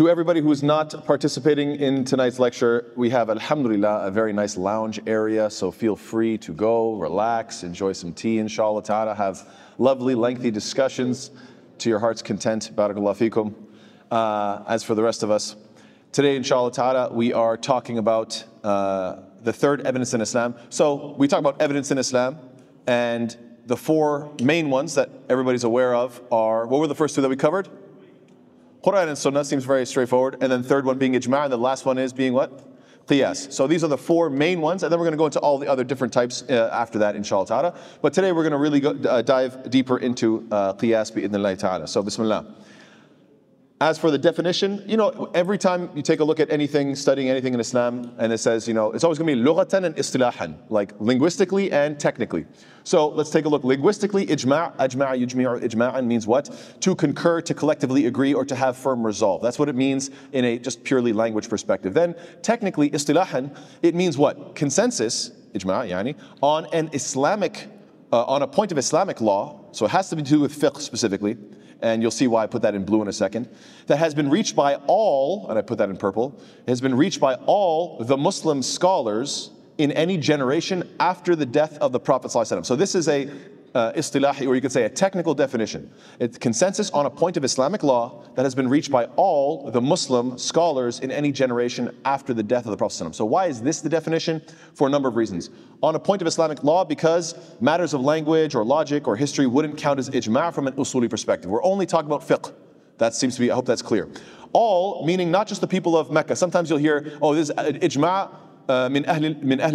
to everybody who's not participating in tonight's lecture, we have, alhamdulillah, a very nice lounge area. So feel free to go, relax, enjoy some tea, inshallah ta'ala, have lovely, lengthy discussions to your heart's content. Barakallah fikum. Uh, as for the rest of us, today, inshallah ta'ala, we are talking about uh, the third evidence in Islam. So we talk about evidence in Islam, and the four main ones that everybody's aware of are what were the first two that we covered? Quran and Sunnah seems very straightforward. And then third one being ijma', and the last one is being what? Qiyas. So these are the four main ones, and then we're going to go into all the other different types uh, after that, inshallah ta'ala. But today we're going to really go, uh, dive deeper into uh, Qiyas bi'idhnillah ta'ala. So bismillah. As for the definition, you know, every time you take a look at anything, studying anything in Islam, and it says, you know, it's always going to be lughatan and istilahan, like linguistically and technically. So let's take a look. Linguistically, ijma', ajma' yujmi'u ijma'an means what? To concur, to collectively agree, or to have firm resolve. That's what it means in a just purely language perspective. Then, technically, istilahan, it means what? Consensus, ijma' yani, on an Islamic, uh, on a point of Islamic law, so it has to do with fiqh specifically and you'll see why I put that in blue in a second, that has been reached by all, and I put that in purple, has been reached by all the Muslim scholars in any generation after the death of the Prophet. So this is a uh, istilahi, or you could say a technical definition. It's consensus on a point of Islamic law that has been reached by all the Muslim scholars in any generation after the death of the Prophet. So, why is this the definition? For a number of reasons. On a point of Islamic law, because matters of language or logic or history wouldn't count as ijma' from an usuli perspective. We're only talking about fiqh. That seems to be, I hope that's clear. All, meaning not just the people of Mecca. Sometimes you'll hear, oh, this is ijma' Uh, min ahl min ahl.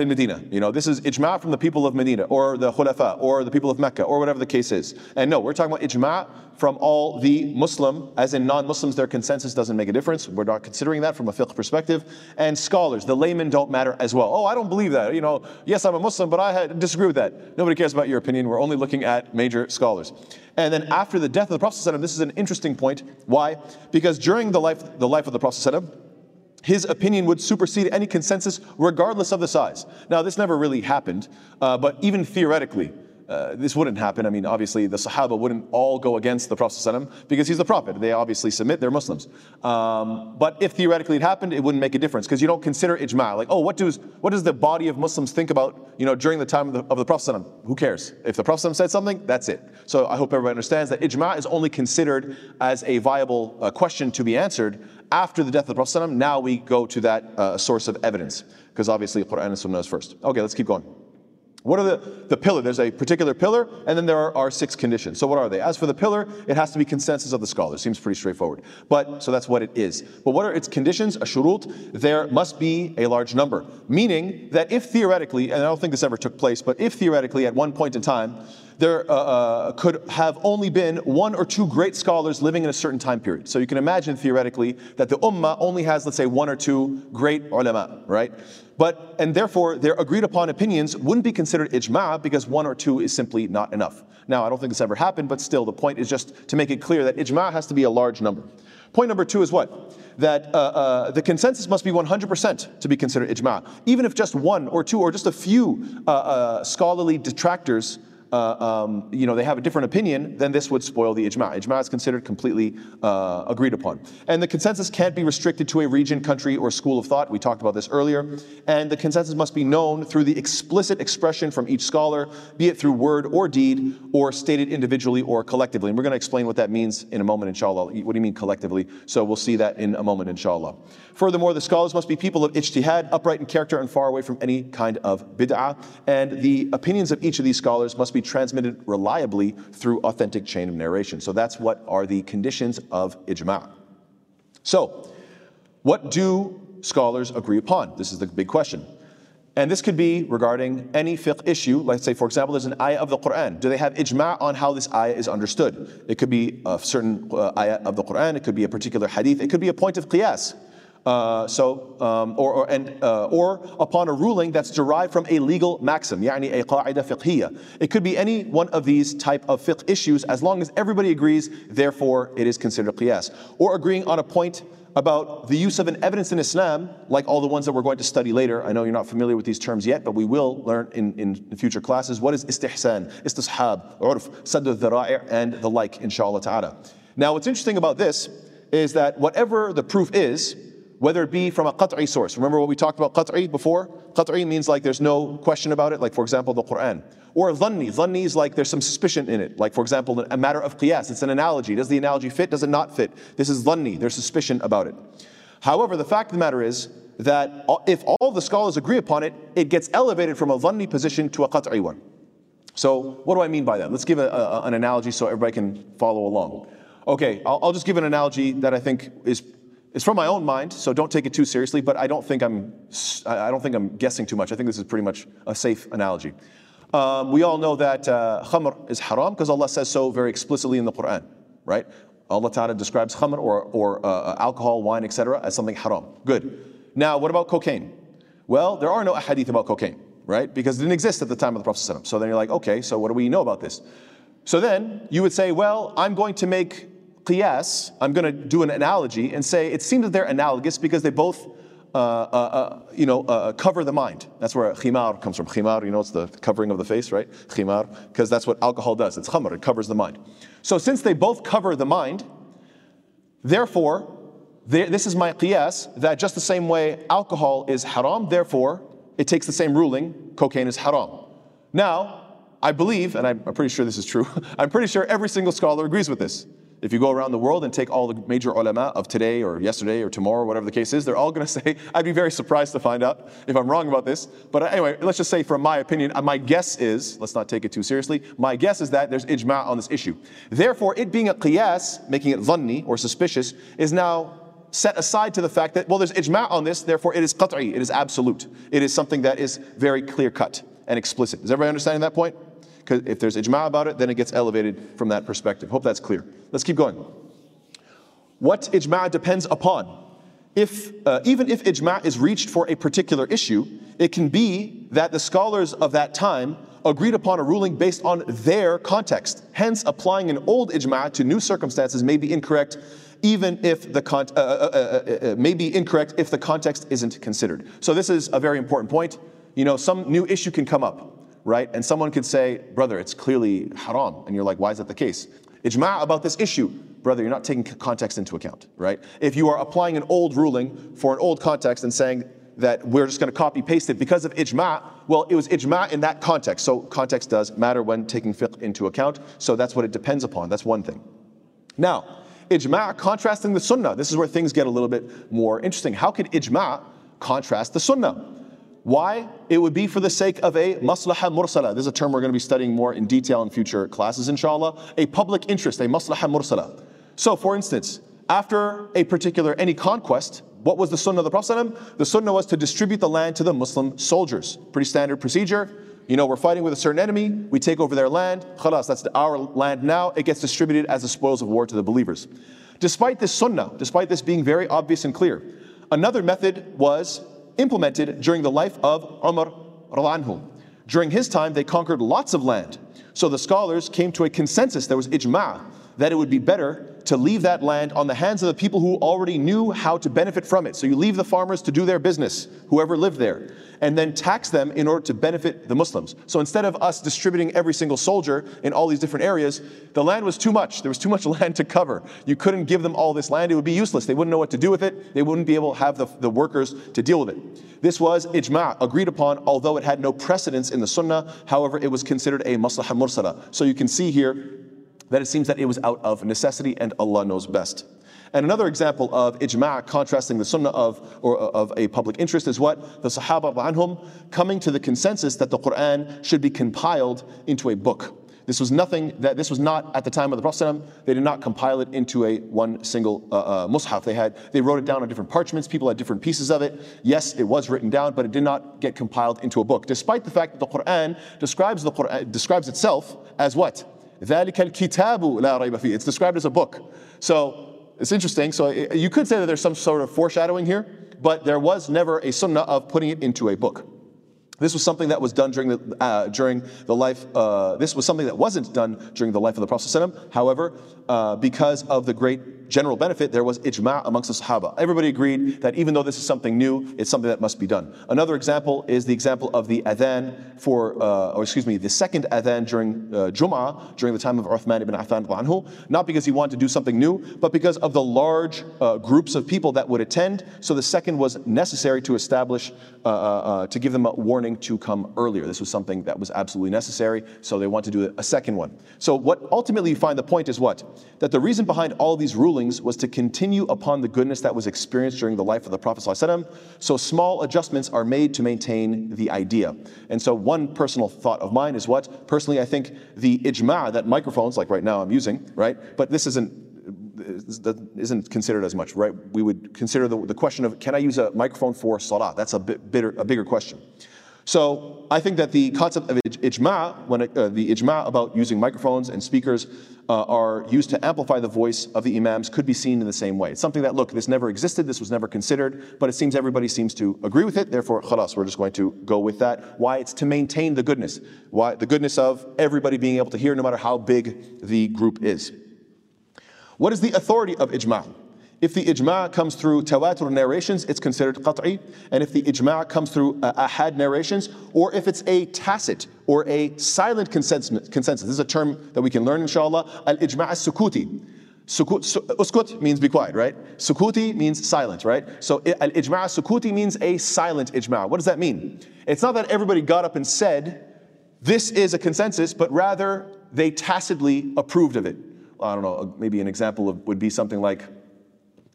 You know, this is ijma' from the people of Medina, or the khulafa, or the people of Mecca, or whatever the case is. And no, we're talking about ijma' from all the Muslim, as in non-Muslims, their consensus doesn't make a difference. We're not considering that from a fiqh perspective. And scholars, the laymen don't matter as well. Oh, I don't believe that. You know, yes, I'm a Muslim, but I disagree with that. Nobody cares about your opinion. We're only looking at major scholars. And then after the death of the Prophet, this is an interesting point. Why? Because during the life, the life of the Prophet, his opinion would supersede any consensus, regardless of the size. Now, this never really happened, uh, but even theoretically, uh, this wouldn't happen. I mean, obviously, the Sahaba wouldn't all go against the Prophet ﷺ because he's the Prophet. They obviously submit, they're Muslims. Um, but if theoretically it happened, it wouldn't make a difference because you don't consider ijma. Like, oh, what does, what does the body of Muslims think about you know, during the time of the, of the Prophet? ﷺ? Who cares? If the Prophet ﷺ said something, that's it. So I hope everybody understands that ijma is only considered as a viable uh, question to be answered after the death of the Prophet. Now we go to that uh, source of evidence because obviously the Quran and Sunnah is first. Okay, let's keep going. What are the, the pillar? There's a particular pillar, and then there are, are, six conditions. So what are they? As for the pillar, it has to be consensus of the scholars. Seems pretty straightforward. But so that's what it is. But what are its conditions? A shurut, there must be a large number. Meaning that if theoretically, and I don't think this ever took place, but if theoretically at one point in time, there uh, uh, could have only been one or two great scholars living in a certain time period. So you can imagine theoretically that the ummah only has, let's say, one or two great ulama, right? But, and therefore, their agreed upon opinions wouldn't be considered ijma' because one or two is simply not enough. Now, I don't think this ever happened, but still, the point is just to make it clear that ijma' has to be a large number. Point number two is what? That uh, uh, the consensus must be 100% to be considered ijma'. Even if just one or two or just a few uh, uh scholarly detractors uh, um, you know, they have a different opinion, then this would spoil the ijma. Ijma is considered completely uh, agreed upon. And the consensus can't be restricted to a region, country, or school of thought. We talked about this earlier. And the consensus must be known through the explicit expression from each scholar, be it through word or deed, or stated individually or collectively. And we're going to explain what that means in a moment, inshallah. What do you mean collectively? So we'll see that in a moment, inshallah. Furthermore, the scholars must be people of ijtihad, upright in character, and far away from any kind of bid'ah. And the opinions of each of these scholars must be transmitted reliably through authentic chain of narration. So that's what are the conditions of ijma'. So, what do scholars agree upon? This is the big question. And this could be regarding any fiqh issue. Let's say, for example, there's an ayah of the Quran. Do they have ijma' on how this ayah is understood? It could be a certain uh, ayah of the Quran, it could be a particular hadith, it could be a point of qiyas. Uh, so, um, or, or, and, uh, or upon a ruling that's derived from a legal maxim, يعني a قاعدة فقهية. It could be any one of these type of fiqh issues as long as everybody agrees, therefore it is considered qiyas. Or agreeing on a point about the use of an evidence in Islam, like all the ones that we're going to study later. I know you're not familiar with these terms yet, but we will learn in, in future classes. What is istihsan, istishab, urf, sadd dhara'i, and the like, inshallah ta'ala. Now, what's interesting about this is that whatever the proof is, whether it be from a qat'i source. Remember what we talked about qat'i before? Qat'i means like there's no question about it, like for example the Quran. Or dhanni. Dhanni is like there's some suspicion in it. Like for example, a matter of qiyas. It's an analogy. Does the analogy fit? Does it not fit? This is dhanni. There's suspicion about it. However, the fact of the matter is that if all the scholars agree upon it, it gets elevated from a dhanni position to a qat'i one. So what do I mean by that? Let's give a, a, an analogy so everybody can follow along. Okay, I'll, I'll just give an analogy that I think is it's from my own mind, so don't take it too seriously. But I don't think I'm, I don't think I'm guessing too much. I think this is pretty much a safe analogy. Um, we all know that uh, khamr is haram because Allah says so very explicitly in the Quran, right? Allah Ta'ala describes khamr or, or uh, alcohol, wine, etc. as something haram. Good. Now, what about cocaine? Well, there are no ahadith about cocaine, right? Because it didn't exist at the time of the Prophet. So then you're like, okay, so what do we know about this? So then you would say, well, I'm going to make qiyas, I'm going to do an analogy and say it seems that they're analogous because they both, uh, uh, uh, you know, uh, cover the mind. That's where khimar comes from. Khimar, you know, it's the covering of the face, right? Khimar, because that's what alcohol does. It's khamr, it covers the mind. So since they both cover the mind, therefore, this is my qiyas that just the same way alcohol is haram, therefore, it takes the same ruling, cocaine is haram. Now, I believe, and I'm pretty sure this is true, I'm pretty sure every single scholar agrees with this. If you go around the world and take all the major ulama of today or yesterday or tomorrow, whatever the case is, they're all going to say, I'd be very surprised to find out if I'm wrong about this. But anyway, let's just say from my opinion, uh, my guess is, let's not take it too seriously, my guess is that there's ijma' on this issue. Therefore, it being a qiyas, making it dhanni or suspicious, is now set aside to the fact that, well, there's ijma' on this, therefore it is qat'i, it is absolute. It is something that is very clear cut and explicit. Is everybody understanding that point? Because if there's ijma' about it, then it gets elevated from that perspective. Hope that's clear. Let's keep going. What ijma' depends upon. If, uh, even if ijma' is reached for a particular issue, it can be that the scholars of that time agreed upon a ruling based on their context. Hence, applying an old ijma' to new circumstances may be incorrect even if the con- uh, uh, uh, uh, may be incorrect if the context isn't considered. So this is a very important point. You know, some new issue can come up right? And someone could say, brother, it's clearly haram. And you're like, why is that the case? Ijma' about this issue. Brother, you're not taking context into account, right? If you are applying an old ruling for an old context and saying that we're just going to copy paste it because of ijma', well, it was ijma' in that context. So context does matter when taking fiqh into account. So that's what it depends upon. That's one thing. Now, ijma' contrasting the sunnah. This is where things get a little bit more interesting. How could ijma' contrast the sunnah? Why? It would be for the sake of a maslaha mursala. This is a term we're going to be studying more in detail in future classes, inshallah. A public interest, a maslaha mursala. So, for instance, after a particular, any conquest, what was the sunnah of the Prophet? The sunnah was to distribute the land to the Muslim soldiers. Pretty standard procedure. You know, we're fighting with a certain enemy, we take over their land, khalas, that's our land now, it gets distributed as the spoils of war to the believers. Despite this sunnah, despite this being very obvious and clear, another method was implemented during the life of Umar anhu. During his time, they conquered lots of land. So the scholars came to a consensus, there was ijma', that it would be better to leave that land on the hands of the people who already knew how to benefit from it. So you leave the farmers to do their business, whoever lived there, and then tax them in order to benefit the Muslims. So instead of us distributing every single soldier in all these different areas, the land was too much. There was too much land to cover. You couldn't give them all this land, it would be useless. They wouldn't know what to do with it, they wouldn't be able to have the, the workers to deal with it. This was ijma' agreed upon, although it had no precedence in the sunnah. However, it was considered a maslaha mursala. So you can see here that it seems that it was out of necessity and Allah knows best. And another example of ijma' contrasting the sunnah of, or of a public interest is what? The Sahaba anhum coming to the consensus that the Quran should be compiled into a book. This was nothing that this was not at the time of the Prophet. They did not compile it into a one single uh, uh, mushaf. They had they wrote it down on different parchments. People had different pieces of it. Yes, it was written down, but it did not get compiled into a book. Despite the fact that the Quran describes the Quran describes itself as what? It's described as a book. So it's interesting. So you could say that there's some sort of foreshadowing here, but there was never a sunnah of putting it into a book. This was something that was done during the, uh, during the life, uh, this was something that wasn't done during the life of the Prophet. However, uh, because of the great general benefit, there was ijma' amongst the Sahaba. Everybody agreed that even though this is something new, it's something that must be done. Another example is the example of the adhan for, uh, or excuse me, the second adhan during uh, Jum'ah, during the time of Uthman ibn Affan anhu, not because he wanted to do something new, but because of the large uh, groups of people that would attend. So the second was necessary to establish, uh, uh, uh, to give them a warning to come earlier. This was something that was absolutely necessary, so they want to do a second one. So what ultimately you find the point is what? That the reason behind all these rulings was to continue upon the goodness that was experienced during the life of the Prophet. So small adjustments are made to maintain the idea. And so one personal thought of mine is what? Personally, I think the ijma' that microphones, like right now I'm using, right? But this isn't that isn't considered as much, right? We would consider the, the question of can I use a microphone for salah? That's a bit bitter, a bigger question. So I think that the concept of ijma, when it, uh, the ijma about using microphones and speakers uh, are used to amplify the voice of the imams, could be seen in the same way. It's something that look, this never existed, this was never considered, but it seems everybody seems to agree with it. Therefore, khalas, we're just going to go with that. Why? It's to maintain the goodness. Why? The goodness of everybody being able to hear, no matter how big the group is. What is the authority of ijma'? If the ijma' comes through tawatur narrations, it's considered qat'i. And if the ijma' comes through uh, ahad narrations, or if it's a tacit or a silent consensus, consensus, this is a term that we can learn inshallah, al-ijma' as-sukuti. Sukut, uskut means be quiet, right? Sukuti means silent, right? So al-ijma' sukuti means a silent ijma'. What does that mean? It's not that everybody got up and said, this is a consensus, but rather they tacitly approved of it. I don't know, maybe an example of, would be something like,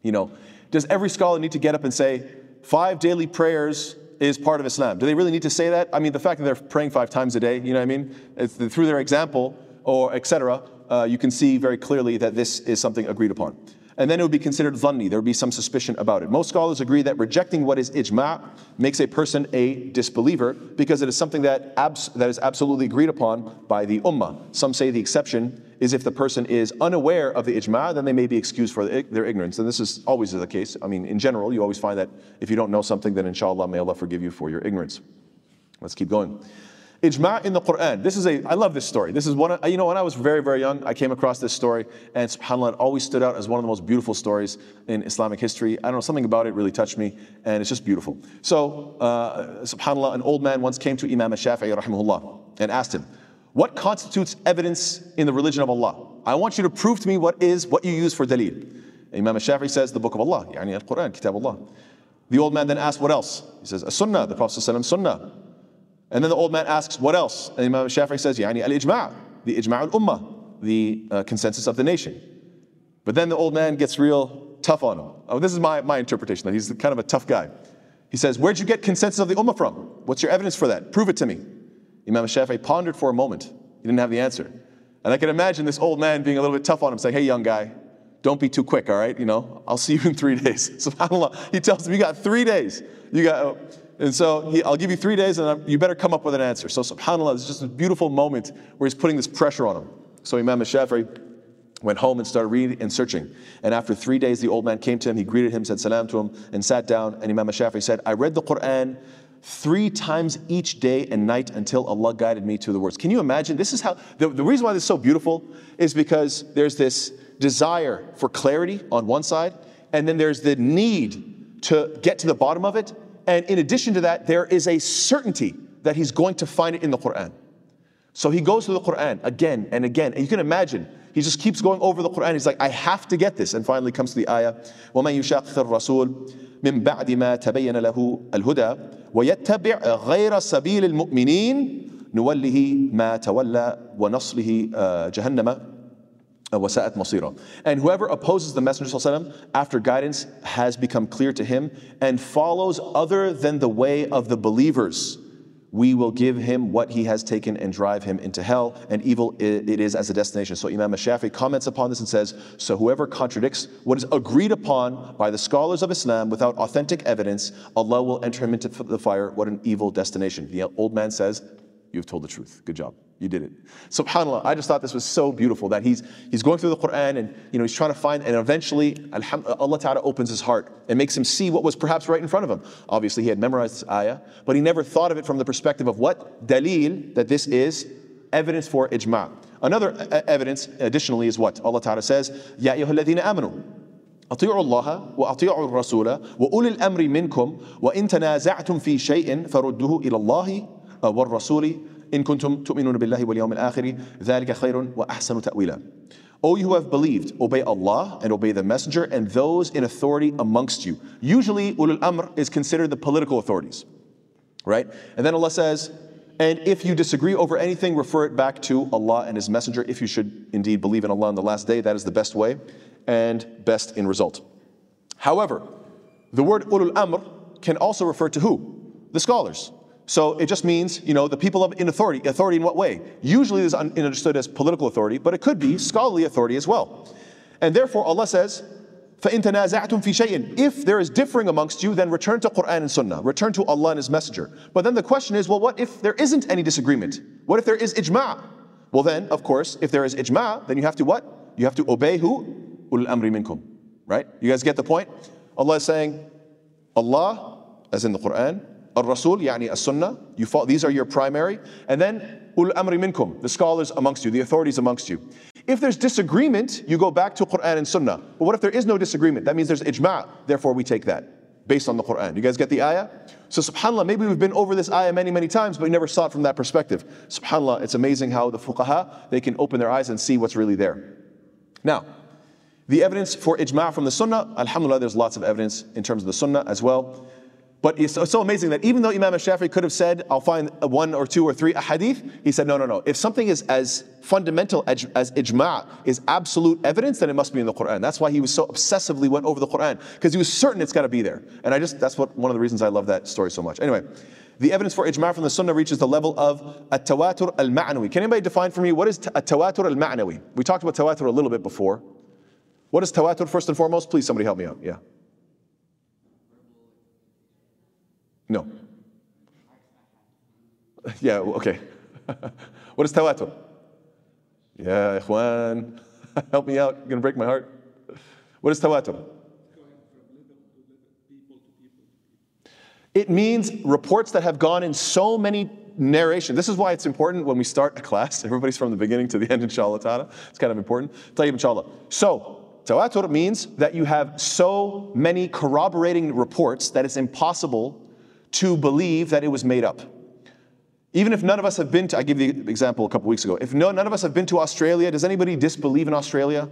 you know, does every scholar need to get up and say, five daily prayers is part of Islam? Do they really need to say that? I mean, the fact that they're praying five times a day, you know what I mean? It's through their example or etc., uh, you can see very clearly that this is something agreed upon and then it would be considered dhanni. There would be some suspicion about it. Most scholars agree that rejecting what is ijma' makes a person a disbeliever because it is something that, abs- that is absolutely agreed upon by the ummah. Some say the exception is if the person is unaware of the ijma', then they may be excused for their ignorance. And this is always the case. I mean, in general, you always find that if you don't know something, then inshallah, may Allah forgive you for your ignorance. Let's keep going. Ijma' in the Quran. This is a, I love this story. This is one, of, you know, when I was very, very young, I came across this story, and subhanAllah, it always stood out as one of the most beautiful stories in Islamic history. I don't know, something about it really touched me, and it's just beautiful. So, uh, subhanAllah, an old man once came to Imam Shafi'i, rahimahullah, and asked him, What constitutes evidence in the religion of Allah? I want you to prove to me what is what you use for dalil. Imam Shafi'i says, The book of Allah, yani al Quran, Kitab. The old man then asks, What else? He says, A sunnah, the Prophet Sunnah. And then the old man asks, what else? And Imam Shafi'i says, Yani al-ijma' the ijma' al-ummah, the uh, consensus of the nation. But then the old man gets real tough on him. Oh, this is my, my interpretation, that he's kind of a tough guy. He says, where'd you get consensus of the ummah from? What's your evidence for that? Prove it to me. Imam Shafi'i pondered for a moment. He didn't have the answer. And I can imagine this old man being a little bit tough on him, saying, hey, young guy, don't be too quick, all right? You know, I'll see you in three days. SubhanAllah. He tells him, you got three days. You got, oh. and so he, I'll give you three days and I'm, you better come up with an answer. So subhanAllah, it's just a beautiful moment where he's putting this pressure on him. So Imam Shafi'i went home and started reading and searching. And after three days, the old man came to him, he greeted him, said salam to him, and sat down. And Imam Shafi'i said, I read the Quran three times each day and night until Allah guided me to the words. Can you imagine? This is how, the, the reason why this is so beautiful is because there's this desire for clarity on one side, and then there's the need to get to the bottom of it and in addition to that, there is a certainty that he's going to find it in the Quran. So he goes to the Quran again and again. And you can imagine, he just keeps going over the Quran. He's like, I have to get this. And finally comes to the ayah, وَمَن يُشَاقِقِ الرَّسُولِ من بعد ما تبين له الهدى ويتبع غير سبيل المؤمنين نوله ما تولى ونصله جهنم وَسَاءَتْ مَصِيرًا. And whoever opposes the Messenger وسلم, after guidance has become clear to him and follows other than the way of the believers, we will give him what he has taken and drive him into hell, and evil it is as a destination. So Imam Shafi comments upon this and says, So whoever contradicts what is agreed upon by the scholars of Islam without authentic evidence, Allah will enter him into the fire. What an evil destination. The old man says, You've told the truth. Good job You did it. SubhanAllah, I just thought this was so beautiful that he's, he's going through the Quran and you know, he's trying to find, and eventually Allah Ta'ala opens his heart and makes him see what was perhaps right in front of him. Obviously, he had memorized this ayah, but he never thought of it from the perspective of what dalil, that this is evidence for ijma'. Another evidence, additionally, is what Allah Ta'ala says, Ya ayyuhalladhina amanu. أطيعوا الله وأطيعوا الرسول وأولي الأمر منكم وإن تنازعتم في شيء فردوه إلى الله والرسول إن كنتم تؤمنون بالله واليوم الآخر ذلك خير وأحسن تأويلا O you who have believed, obey Allah and obey the Messenger and those in authority amongst you. Usually, ulul amr is considered the political authorities, right? And then Allah says, and if you disagree over anything, refer it back to Allah and His Messenger. If you should indeed believe in Allah on the last day, that is the best way and best in result. However, the word ulul amr can also refer to who? The scholars. So it just means, you know, the people in authority. Authority in what way? Usually is understood as political authority, but it could be scholarly authority as well. And therefore, Allah says, فَإِن تَنَازَعْتُمْ فِي شَيْءٍ If there is differing amongst you, then return to Quran and Sunnah. Return to Allah and His Messenger. But then the question is, well, what if there isn't any disagreement? What if there is ijma'? Well then, of course, if there is ijma', then you have to what? You have to obey who? Ul amri minkum. Right? You guys get the point? Allah is saying, Allah, as in the Quran, Al-Rasul, yani as-Sunnah, you follow, these are your primary, and then ul amri minkum, the scholars amongst you, the authorities amongst you. If there's disagreement, you go back to Quran and Sunnah. But what if there is no disagreement? That means there's ijma', therefore we take that based on the Quran. You guys get the ayah? So subhanAllah, maybe we've been over this ayah many, many times, but we never saw it from that perspective. SubhanAllah, it's amazing how the fuqaha, they can open their eyes and see what's really there. Now, the evidence for ijma' from the sunnah, alhamdulillah, there's lots of evidence in terms of the sunnah as well. But it's so amazing that even though Imam al Shafi'i could have said, I'll find one or two or three hadith, he said, no, no, no. If something is as fundamental as, as ijma' is absolute evidence, then it must be in the Quran. That's why he was so obsessively went over the Quran, because he was certain it's got to be there. And I just, that's what one of the reasons I love that story so much. Anyway, the evidence for ijma' from the sunnah reaches the level of at-tawatur al-ma'nawi. Can anybody define for me what is at-tawatur al-ma'nawi? We talked about tawatur a little bit before. What is tawatur first and foremost? Please, somebody help me out. Yeah. No. Yeah, okay. what is tawatur? Yeah, ikhwan, help me out. You're going to break my heart. What is tawatur? It means reports that have gone in so many narrations. This is why it's important when we start a class. Everybody's from the beginning to the end, inshallah ta'ala. It's kind of important. Tayyib, inshallah. So, tawatur means that you have so many corroborating reports that it's impossible to believe that it was made up. Even if none of us have been to, I gave the example a couple weeks ago. If no, none of us have been to Australia, does anybody disbelieve in Australia?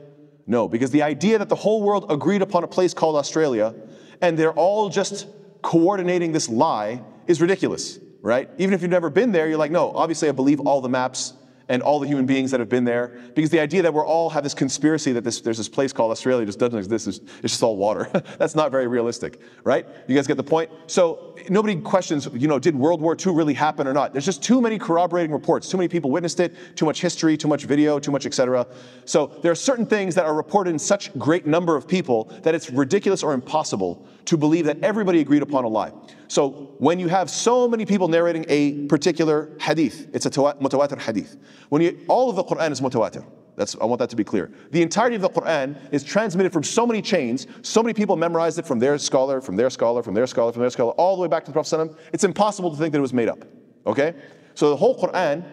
No, because the idea that the whole world agreed upon a place called Australia and they're all just coordinating this lie is ridiculous, right? Even if you've never been there, you're like, no, obviously I believe all the maps and all the human beings that have been there. Because the idea that we're all have this conspiracy that this, there's this place called Australia just doesn't exist, it's, it's just all water. That's not very realistic, right? You guys get the point? So nobody questions, you know, did World War II really happen or not? There's just too many corroborating reports. Too many people witnessed it, too much history, too much video, too much etc. So there are certain things that are reported in such great number of people that it's ridiculous or impossible to believe that everybody agreed upon a lie. So when you have so many people narrating a particular hadith, it's a mutawatir hadith. When you, all of the Quran is mutawatir. That's, I want that to be clear. The entirety of the Quran is transmitted from so many chains, so many people memorized it from their scholar, from their scholar, from their scholar, from their scholar, all the way back to the Prophet. It's impossible to think that it was made up. Okay? So the whole Quran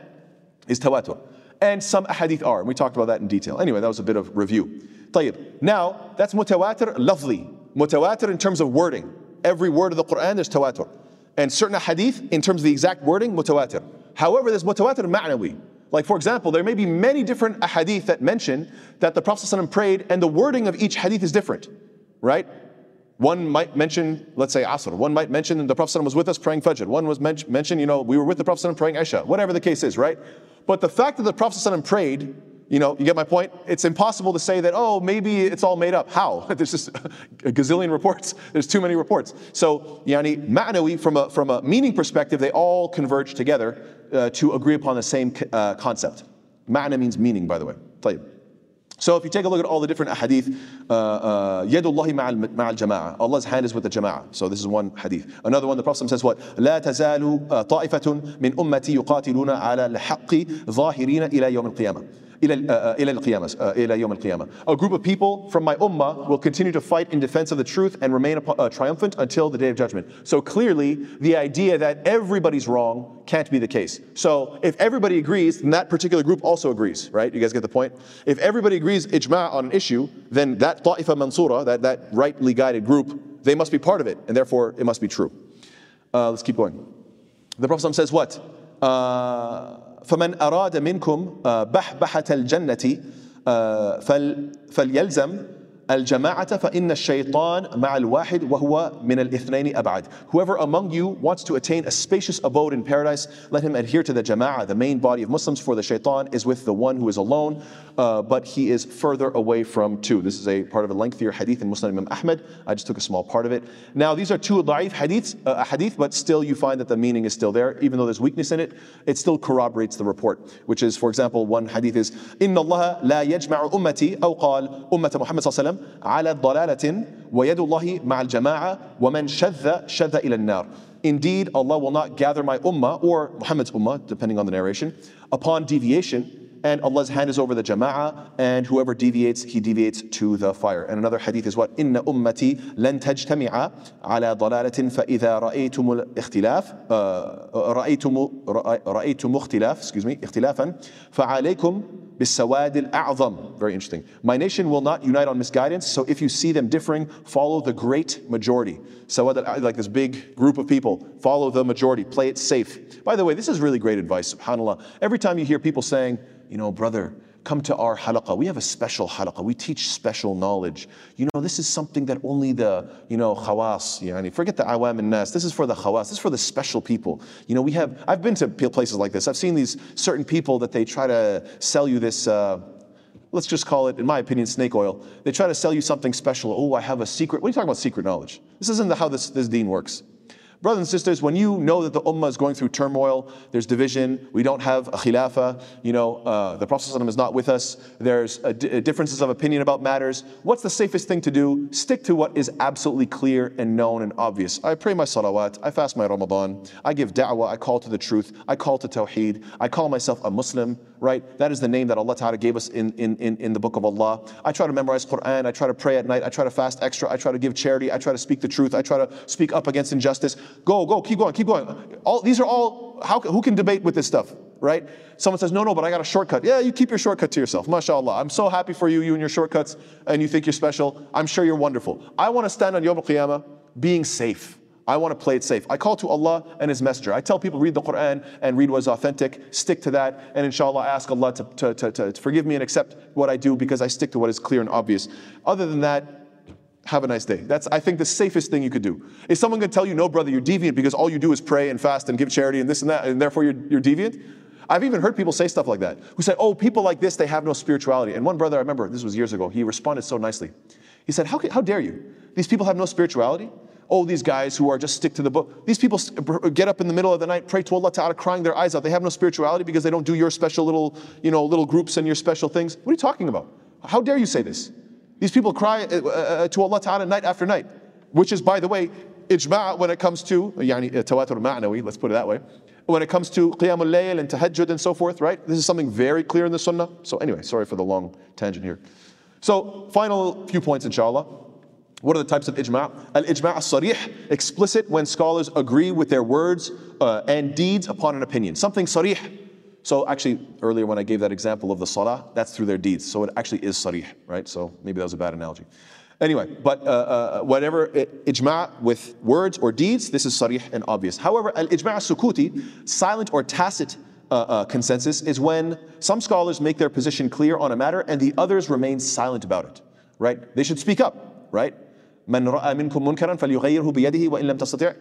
is tawatur. And some hadith are, and we talked about that in detail. Anyway, that was a bit of review. طيب. Now, that's mutawatir lovely. Mutawatir in terms of wording. every word of the Quran is tawatur. And certain hadith, in terms of the exact wording, mutawatir. However, there's mutawatir ma'nawi. Like, for example, there may be many different hadith that mention that the Prophet ﷺ prayed, and the wording of each hadith is different, right? One might mention, let's say, Asr. One might mention the Prophet ﷺ was with us praying Fajr. One was men- mentioned, you know, we were with the Prophet ﷺ praying Isha, whatever the case is, right? But the fact that the Prophet ﷺ prayed you know, you get my point? It's impossible to say that, oh, maybe it's all made up. How? There's just a gazillion reports. There's too many reports. So, yani, ma'nawi, from a, from a meaning perspective, they all converge together uh, to agree upon the same uh, concept. Ma'na means meaning, by the way. طيب. So if you take a look at all the different hadith, yadullahi ma'al jama'a. Allah's hand is with the jama'ah. So this is one hadith. Another one, the Prophet says what? لا تزال طائفة من أمتي يقاتلون على الحق ظاهرين إلى يوم القيامة. A group of people from my ummah will continue to fight in defense of the truth and remain uh, triumphant until the day of judgment. So clearly, the idea that everybody's wrong can't be the case. So if everybody agrees, then that particular group also agrees, right? You guys get the point? If everybody agrees ijma' on an issue, then that ta'ifa mansura, that, that rightly guided group, they must be part of it, and therefore it must be true. Uh, let's keep going. The Prophet says what? Uh, فمن أراد منكم بحبحة الجنة فليلزم الجماعة فإن الشيطان مع الواحد وهو من الاثنين أبعد. Whoever among you wants to attain a spacious abode in paradise, let him adhere to the jama'ah, the main body of Muslims, for the shaitan is with the one who is alone, uh, but he is further away from two. This is a part of a lengthier hadith in Musnad Imam Ahmed. I just took a small part of it. Now, these are two da'if hadiths, uh, hadith, but still you find that the meaning is still there. Even though there's weakness in it, it still corroborates the report, which is, for example, one hadith is, إِنَّ اللَّهَ لَا يَجْمَعُ أُمَّتِي أَوْ قَالَ أُمَّةَ مُحَمَّدٍ صَلَّى وسلم على ضلالة ويد الله مع الجماعة ومن شذ شذ إلى النار. Indeed, Allah will not gather my ummah or Muhammad's ummah, depending on the narration, upon deviation and Allah's hand is over the jama'ah, and whoever deviates, he deviates to the fire. And another hadith is what? إن أمتي لن تجتمع على ضلالة فإذا رأيتم الاختلاف رأيتم رأيتم اختلاف excuse me اختلافا فعليكم بالسواد الأعظم. Very interesting. My nation will not unite on misguidance, so if you see them differing, follow the great majority. Sawad like this big group of people, follow the majority, play it safe. By the way, this is really great advice, subhanAllah. Every time you hear people saying, you know, brother, come to our halaqah. We have a special halaqah. We teach special knowledge. You know, this is something that only the, you know, khawas, yani, forget the awam and nas. This is for the khawas. This is for the special people. You know, we have, I've been to places like this. I've seen these certain people that they try to sell you this, uh, let's just call it, in my opinion, snake oil. They try to sell you something special. Oh, I have a secret. What are you talking about secret knowledge? This isn't how this, this deen works. Brothers and sisters, when you know that the ummah is going through turmoil, there's division, we don't have a khilafah, you know, uh, the Prophet ﷺ is not with us, there's differences of opinion about matters, what's the safest thing to do? Stick to what is absolutely clear and known and obvious. I pray my salawat, I fast my Ramadan, I give da'wah, I call to the truth, I call to tawheed, I call myself a Muslim, right? That is the name that Allah Ta'ala gave us in, in, in, in the book of Allah. I try to memorize Quran, I try to pray at night, I try to fast extra, I try to give charity, I try to speak the truth, I try to speak up against injustice. Go, go, keep going, keep going. All, these are all, how, who can debate with this stuff, right? Someone says, no, no, but I got a shortcut. Yeah, you keep your shortcut to yourself. MashaAllah. I'm so happy for you, you and your shortcuts, and you think you're special. I'm sure you're wonderful. I want to stand on Yom Al-Qiyamah being safe. I want to play it safe. I call to Allah and His Messenger. I tell people read the Quran and read what is authentic, stick to that, and inshallah ask Allah to, to, to, to forgive me and accept what I do because I stick to what is clear and obvious. Other than that, have a nice day. That's, I think, the safest thing you could do. Is someone to tell you, no, brother, you're deviant because all you do is pray and fast and give charity and this and that, and therefore you're, you're deviant? I've even heard people say stuff like that, who say, oh, people like this, they have no spirituality. And one brother, I remember, this was years ago, he responded so nicely. He said, how, how dare you? These people have no spirituality? Oh, these guys who are just stick to the book. These people get up in the middle of the night, pray to Allah Ta'ala, crying their eyes out. They have no spirituality because they don't do your special little, you know, little groups and your special things. What are you talking about? How dare you say this? These people cry uh, uh, uh, to Allah Ta'ala night after night, which is, by the way, ijma' when it comes to, yani, tawatur ma'nawi, let's put it that way. When it comes to qiyamul layl and tahajjud and so forth, right? This is something very clear in the sunnah. So anyway, sorry for the long tangent here. So final few points, inshallah. What are the types of ijma'? Al-ijma' sarih explicit when scholars agree with their words uh, and deeds upon an opinion. Something sarih, so actually, earlier when I gave that example of the salah, that's through their deeds. So it actually is sarih, right? So maybe that was a bad analogy. Anyway, but uh, uh, whatever ijma' with words or deeds, this is sarih and obvious. However, al ijma' sukuti, silent or tacit uh, uh, consensus, is when some scholars make their position clear on a matter and the others remain silent about it, right? They should speak up, right? من رأى منكم منكرا فليغيره بيده وإن لم تستطع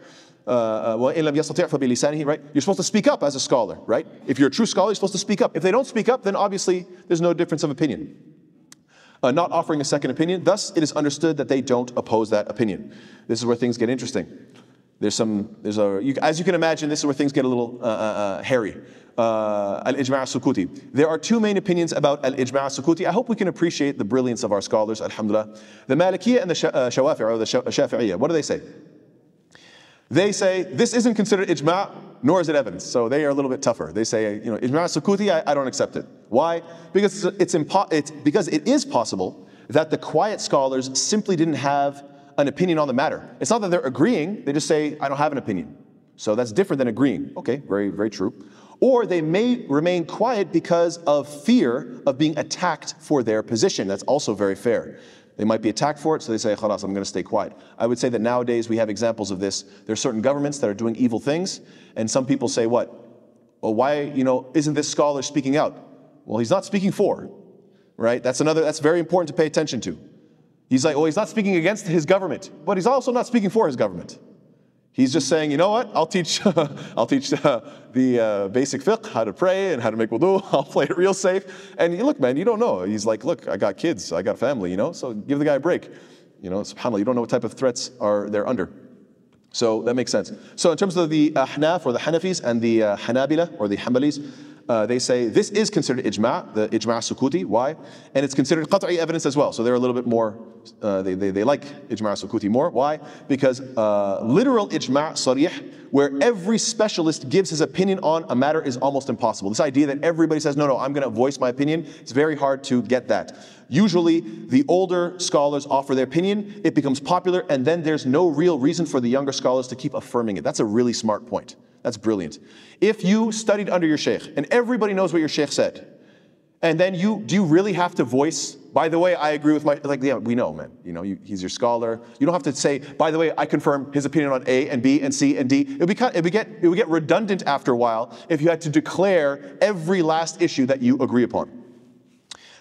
وإن لم يستطع فبلسانه right you're supposed to speak up as a scholar right if you're a true scholar you're supposed to speak up if they don't speak up then obviously there's no difference of opinion uh, not offering a second opinion thus it is understood that they don't oppose that opinion this is where things get interesting there's some there's a you, as you can imagine this is where things get a little uh, uh, uh hairy uh, al-ijma' sukuti. There are two main opinions about al-ijma' sukuti. I hope we can appreciate the brilliance of our scholars, alhamdulillah. The Malikiyah and the uh, Shawafi, or the Shafi'iyah, what do they say? They say this isn't considered ijma', nor is it evidence. So they are a little bit tougher. They say, you know, ijma' sukuti, I, I don't accept it. Why? Because it's, impo- it's because it is possible that the quiet scholars simply didn't have an opinion on the matter. It's not that they're agreeing, they just say, I don't have an opinion. So that's different than agreeing. Okay, very, very true or they may remain quiet because of fear of being attacked for their position. That's also very fair. They might be attacked for it, so they say, khalas, I'm going to stay quiet. I would say that nowadays we have examples of this. There are certain governments that are doing evil things, and some people say, what? Well, why, you know, isn't this scholar speaking out? Well, he's not speaking for, right? That's another, that's very important to pay attention to. He's like, well, he's not speaking against his government, but he's also not speaking for his government. He's just saying, you know what? I'll teach, I'll teach uh, the uh, basic fiqh, how to pray and how to make wudu. I'll play it real safe. And look, man, you don't know. He's like, look, I got kids, I got family, you know. So give the guy a break. You know, subhanallah, you don't know what type of threats are they're under. So that makes sense. So in terms of the Ahnaf or the Hanafis and the uh, Hanabila or the Hanbalis, uh, they say this is considered ijma, the ijma sukuti. Why? And it's considered qat'i evidence as well. So they're a little bit more, uh, they, they, they like ijma sukuti more. Why? Because uh, literal ijma sarih, where every specialist gives his opinion on a matter is almost impossible. This idea that everybody says, no, no, I'm going to voice my opinion, it's very hard to get that. Usually, the older scholars offer their opinion, it becomes popular, and then there's no real reason for the younger scholars to keep affirming it. That's a really smart point. That's brilliant. If you studied under your sheikh and everybody knows what your sheikh said, and then you do you really have to voice, by the way, I agree with my like yeah, we know, man. You know, you, he's your scholar. You don't have to say, by the way, I confirm his opinion on A and B and C and D. It would, be, it would get it would get redundant after a while if you had to declare every last issue that you agree upon.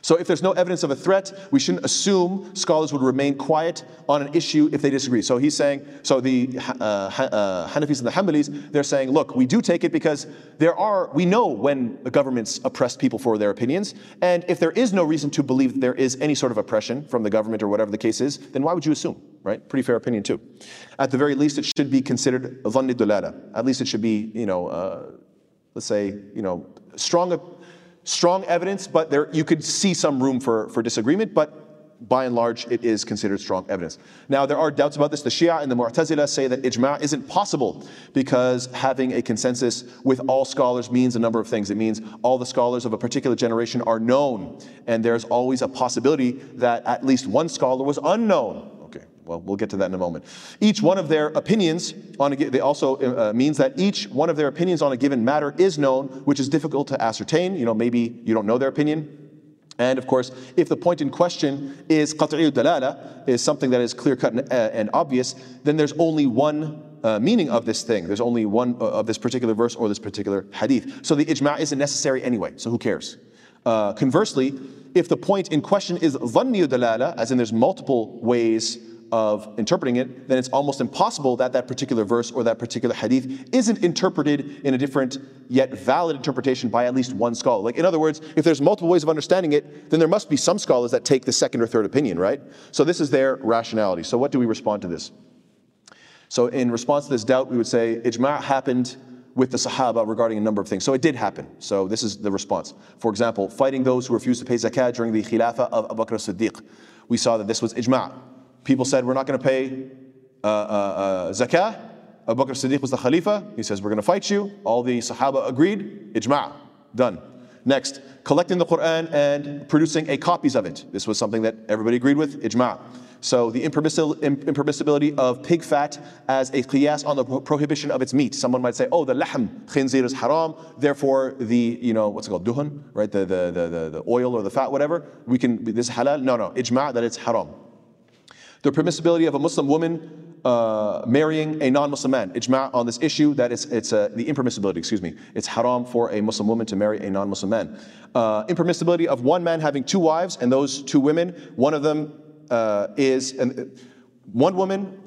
So if there's no evidence of a threat, we shouldn't assume scholars would remain quiet on an issue if they disagree. So he's saying, so the uh, uh, Hanafis and the Hanbalis, they're saying, look, we do take it because there are, we know when governments oppressed people for their opinions, and if there is no reason to believe that there is any sort of oppression from the government or whatever the case is, then why would you assume, right? Pretty fair opinion too. At the very least, it should be considered dhanni dalala. At least it should be, you know, uh, let's say, you know, strong strong evidence, but there you could see some room for, for disagreement, but by and large, it is considered strong evidence. Now, there are doubts about this. The Shia and the Mu'tazila say that ijma' isn't possible because having a consensus with all scholars means a number of things. It means all the scholars of a particular generation are known, and there's always a possibility that at least one scholar was unknown. Well, we'll get to that in a moment. Each one of their opinions on a, they also uh, means that each one of their opinions on a given matter is known, which is difficult to ascertain. You know, maybe you don't know their opinion. And of course, if the point in question is qat'i dalala, is something that is clear cut and, uh, and obvious, then there's only one uh, meaning of this thing. There's only one uh, of this particular verse or this particular hadith. So the ijma' isn't necessary anyway. So who cares? Uh, conversely, if the point in question is dhanni dalala, as in there's multiple ways of interpreting it, then it's almost impossible that that particular verse or that particular hadith isn't interpreted in a different yet valid interpretation by at least one scholar. Like, in other words, if there's multiple ways of understanding it, then there must be some scholars that take the second or third opinion, right? So, this is their rationality. So, what do we respond to this? So, in response to this doubt, we would say ijma' happened with the Sahaba regarding a number of things. So it did happen. So this is the response. For example, fighting those who refused to pay zakat during the Khilafah of Abu Bakr as-Siddiq. We saw that this was ijma' people said, We're not going to pay uh, uh, uh, zakah. Abu Bakr Siddiq was the Khalifa. He says, We're going to fight you. All the Sahaba agreed. Ijma'. Done. Next, collecting the Quran and producing a copies of it. This was something that everybody agreed with. Ijma'. So the impermissibility of pig fat as a qiyas on the prohibition of its meat. Someone might say, oh, the lahm khinzir is haram, therefore the, you know, what's it called, duhan, right? The, the, the, the, oil or the fat, whatever. We can, this is halal. No, no, ijma' that it's haram the permissibility of a Muslim woman uh, marrying a non-Muslim man. Ijma' on this issue that it's, it's uh, the impermissibility, excuse me. It's haram for a Muslim woman to marry a non-Muslim man. Uh, impermissibility of one man having two wives and those two women, one of them uh, is, and uh, one woman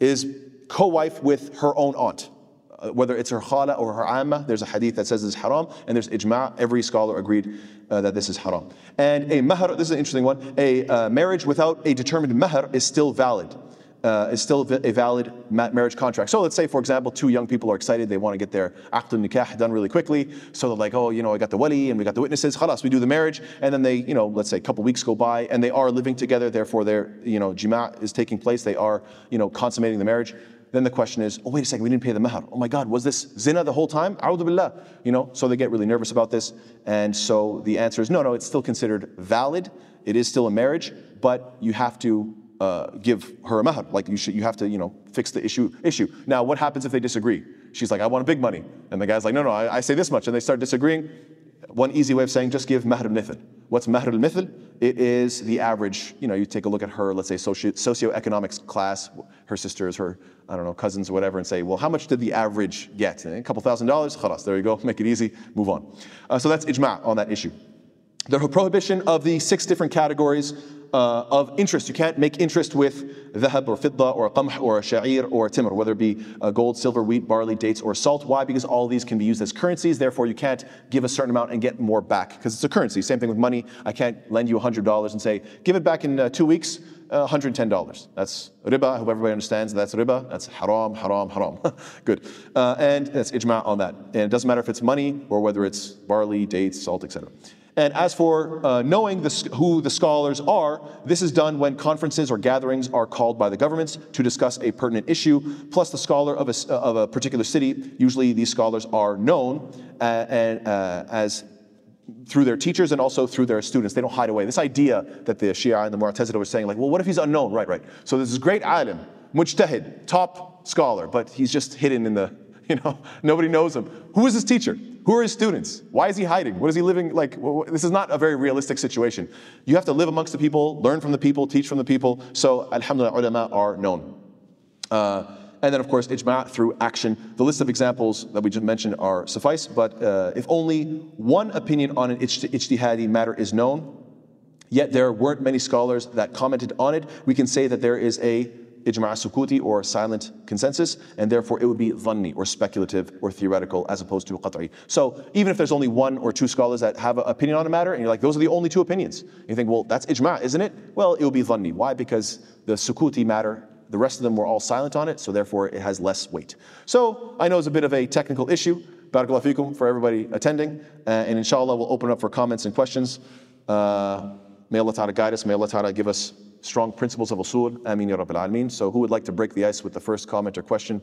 is co-wife with her own aunt. Uh, whether it's her khala or her amma, there's a hadith that says it's haram, and there's ijma', every scholar agreed uh, that this is haram. And a mahr, this is an interesting one, a uh, marriage without a determined mahr is still valid. Uh, is still a valid marriage contract. So let's say, for example, two young people are excited, they want to get their aqd nikah done really quickly. So they're like, oh, you know, I got the wali and we got the witnesses, khalas, we do the marriage. And then they, you know, let's say a couple weeks go by and they are living together, therefore their, you know, jima' is taking place, they are, you know, consummating the marriage. Then the question is, oh, wait a second, we didn't pay the mahar. Oh my God, was this zina the whole time? A'udhu billah. You know, so they get really nervous about this. And so the answer is, no, no, it's still considered valid. It is still a marriage, but you have to uh, give her a mahar. Like you should, you have to, you know, fix the issue. Issue. Now, what happens if they disagree? She's like, I want a big money, and the guy's like, no, no, I, I say this much, and they start disagreeing. One easy way of saying, just give mahr al-mithl. What's mahr al-mithl? It is the average. You know, you take a look at her, let's say, socio- socioeconomics class, her sisters, her, I don't know, cousins or whatever, and say, well, how much did the average get? A couple thousand dollars? Khalas, there you go, make it easy, move on. Uh, so that's ijma' on that issue. The prohibition of the six different categories uh, of interest. You can't make interest with dhahab or fidda or qamh or sha'ir or timr, whether it be uh, gold, silver, wheat, barley, dates, or salt. Why? Because all these can be used as currencies. Therefore, you can't give a certain amount and get more back because it's a currency. Same thing with money. I can't lend you $100 and say, give it back in uh, two weeks. Uh, $110. That's riba. I hope everybody understands that's riba. That's haram, haram, haram. Good. Uh, and that's ijma' on that. And it doesn't matter if it's money or whether it's barley, dates, salt, etc. And as for uh, knowing the, who the scholars are, this is done when conferences or gatherings are called by the governments to discuss a pertinent issue, plus the scholar of a, of a particular city. Usually these scholars are known uh, and, uh, as through their teachers and also through their students. They don't hide away. This idea that the Shia and the Mu'tazila were saying, like, well, what if he's unknown? Right, right. So this is great alim, mujtahid, top scholar, but he's just hidden in the, you know, nobody knows him. Who is his teacher? Who are his students? Why is he hiding? What is he living like? This is not a very realistic situation. You have to live amongst the people, learn from the people, teach from the people. So, alhamdulillah, ulama are known. Uh, and then, of course, ijma' through action. The list of examples that we just mentioned are suffice, but uh, if only one opinion on an ijtihadi matter is known, yet there weren't many scholars that commented on it, we can say that there is a ijma' sukuti or silent consensus, and therefore it would be dhanni or speculative or theoretical as opposed to qat'i. So even if there's only one or two scholars that have an opinion on a matter, and you're like, those are the only two opinions, you think, well, that's ijma', isn't it? Well, it will be dhanni. Why? Because the sukuti matter the rest of them were all silent on it, so therefore it has less weight. So I know it's a bit of a technical issue. Barakallahu fikum for everybody attending. Uh, and inshallah, we'll open up for comments and questions. Uh, may Allah Ta'ala guide us. May Allah Ta'ala give us strong principles of usul. Ameen ya Rabbil Alameen. So who would like to break the ice with the first comment or question?